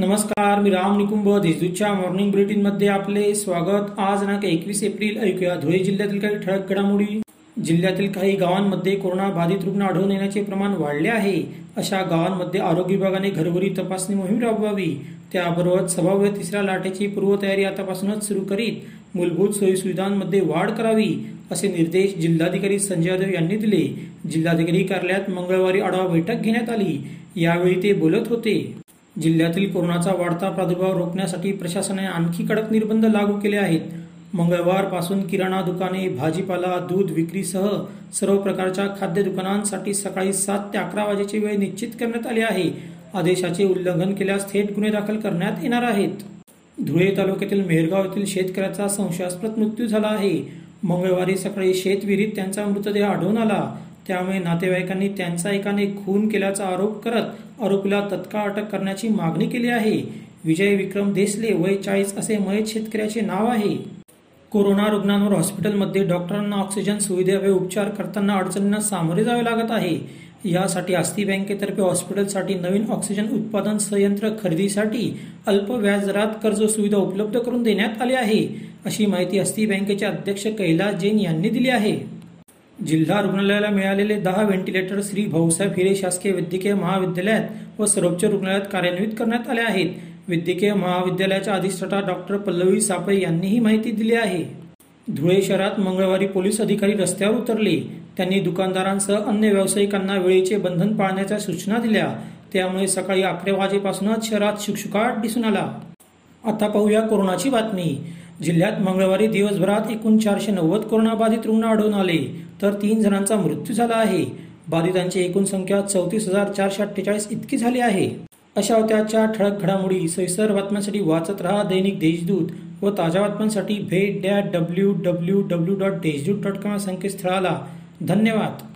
नमस्कार मी राम निकुंभ देशदूतच्या मॉर्निंग बुलेटिनमध्ये आपले स्वागत. आज दिनांक एकवीस एप्रिल ऐकूया धुळे जिल्ह्यातील काही ठळक घडामोडी. जिल्ह्यातील काही गावांमध्ये कोरोना बाधित रुग्ण आढळून येण्याचे प्रमाण वाढले आहे. अशा गावांमध्ये आरोग्य विभागाने घरोघरी तपासणी मोहीम राबवावी. त्याबरोबर सभाव्य तिसऱ्या लाटेची पूर्वतयारी आतापासूनच सुरू करीत मूलभूत सोयीसुविधांमध्ये वाढ करावी असे निर्देश जिल्हाधिकारी संजय यादव यांनी दिले. जिल्हाधिकारी कार्यालयात मंगळवारी आढावा बैठक घेण्यात आली. यावेळी ते बोलत होते. जिल्ह्यातील कोरोनाचा वाढता प्रादुर्भाव रोखण्यासाठी प्रशासनाने आणखी कडक निर्बंध लागू केले आहेत. मंगळवारपासून किराणा दुकाने भाजीपाला दूध विक्रीसह सर्व प्रकारच्या खाद्य दुकानांसाठी सकाळी सात ते अकरा वाजेची वेळ निश्चित करण्यात आली आहे. आदेशाचे उल्लंघन केल्यास थेट गुन्हे दाखल करण्यात येणार आहेत. धुळे तालुक्यातील मेहरगाव येथील शेतकऱ्याचा संशयास्पद मृत्यू झाला आहे. मंगळवारी सकाळी शेतविहिरीत त्यांचा मृतदेह आढळून आला. त्यामुळे नातेवाईकांनी त्यांचा एकाने खून केल्याचा आरोप करत आरोपीला तत्काळ अटक करण्याची मागणी केली आहे. विजय विक्रम देसले वय चाळीस असे मयत शेतकऱ्याचे नाव आहे. कोरोना रुग्णांवर हॉस्पिटलमध्ये डॉक्टरांना ऑक्सिजन सुविधेवे उपचार करताना अडचणींना सामोरे जावे लागत आहे. यासाठी आस्ती बँकेतर्फे हॉस्पिटलसाठी नवीन ऑक्सिजन उत्पादन संयंत्र खरेदीसाठी अल्प व्याजदरात कर्ज सुविधा उपलब्ध करून देण्यात आली आहे अशी माहिती आस्ती बँकेचे अध्यक्ष कैलास जैन यांनी दिली आहे. जिल्हा रुग्णालयाला मिळालेले दहा व्हेंटिलेटर श्री भाऊसाहेब हिरे शासकीय वैद्यकीय महाविद्यालयात व सर्वोच्च रुग्णालयात कार्यान्वित करण्यात आले आहेत. वैद्यकीय महाविद्यालयाच्या अधिष्ठाता डॉक्टर पल्लवी सापळे यांनी ही माहिती दिली आहे. धुळे शहरात मंगळवारी पोलीस अधिकारी रस्त्यावर उतरले. त्यांनी दुकानदारांसह अन्य व्यावसायिकांना वेळेचे बंधन पाळण्याच्या सूचना दिल्या. त्यामुळे सकाळी अकरा वाजेपासूनच शहरात शुकशुकाट दिसून आला. आता पाहूया कोरोनाची बातमी. जिल्ह्यात मंगळवारी दिवसभरात एकूण चारशे नव्वद कोरोनाबाधित रुग्ण आढळून आले तर तीन जणांचा मृत्यू झाला आहे. बाधितांची एकूण संख्या चौतीस हजार चारशे अठ्ठेचाळीस इतकी झाली आहे. अशा होत्याच्या ठळक घडामोडी सैसर बातम्यांसाठी वाचत रहा दैनिक देशदूत व ताज्या बातम्यांसाठी भेट dot W W W dot Deshdoot dot com संकेतस्थळाला. धन्यवाद.